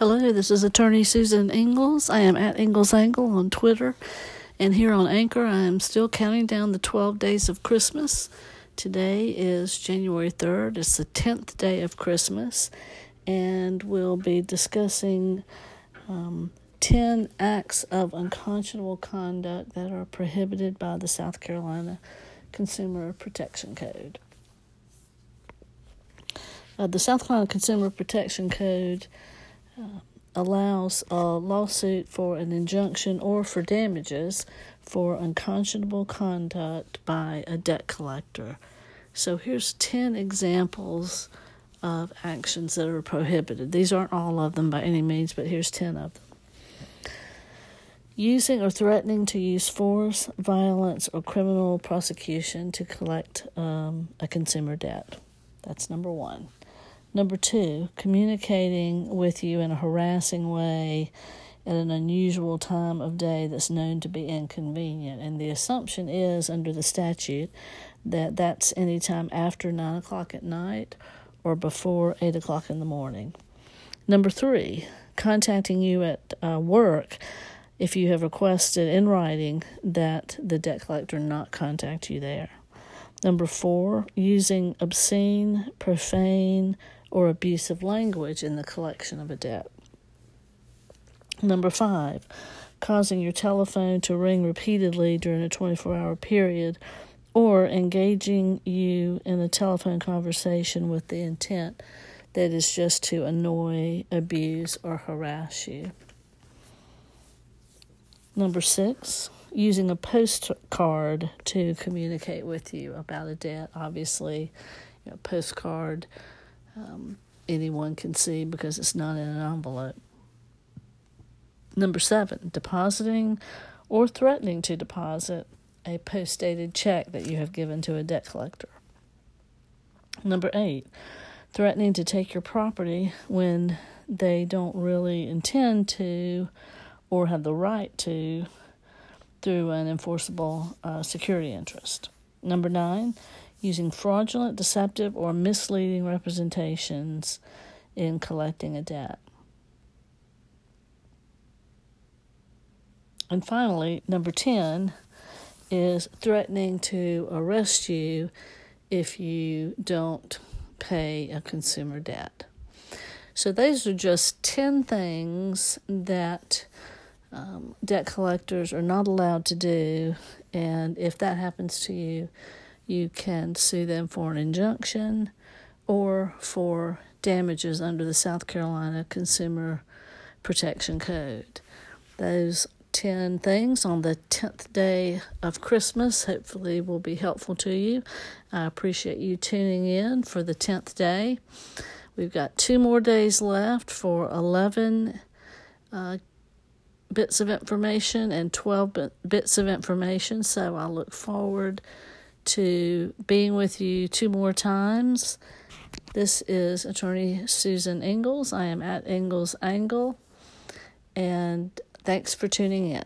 Hello, this is attorney Susan Ingles. I am at Ingles Angle on Twitter. And here on Anchor, I am still counting down the 12 days of Christmas. Today is January 3rd. It's the 10th day of Christmas. And we'll be discussing um, 10 acts of unconscionable conduct that are prohibited by the South Carolina Consumer Protection Code. Uh, the South Carolina Consumer Protection Code allows a lawsuit for an injunction or for damages for unconscionable conduct by a debt collector. So here's 10 examples of actions that are prohibited. These aren't all of them by any means, but here's 10 of them. Using or threatening to use force, violence, or criminal prosecution to collect um, a consumer debt. That's number one. Number two, communicating with you in a harassing way at an unusual time of day that's known to be inconvenient. And the assumption is, under the statute, that that's any time after 9 o'clock at night or before 8 o'clock in the morning. Number three, contacting you at uh, work if you have requested in writing that the debt collector not contact you there. Number four, using obscene, profane, or abusive language in the collection of a debt. Number five, causing your telephone to ring repeatedly during a 24 hour period or engaging you in a telephone conversation with the intent that is just to annoy, abuse, or harass you. Number six, using a postcard to communicate with you about a debt. Obviously, you know, postcard um, anyone can see because it's not in an envelope. Number seven, depositing or threatening to deposit a post dated check that you have given to a debt collector. Number eight, threatening to take your property when they don't really intend to or have the right to through an enforceable uh, security interest. Number nine, using fraudulent, deceptive, or misleading representations in collecting a debt. And finally, number 10 is threatening to arrest you if you don't pay a consumer debt. So, those are just 10 things that um, debt collectors are not allowed to do. And if that happens to you, you can sue them for an injunction or for damages under the South Carolina Consumer Protection Code. Those 10 things on the 10th day of Christmas hopefully will be helpful to you. I appreciate you tuning in for the 10th day. We've got two more days left for 11 uh, bits of information and 12 bits of information, so I look forward to being with you two more times. This is attorney Susan Ingles. I am at Ingles Angle, and thanks for tuning in.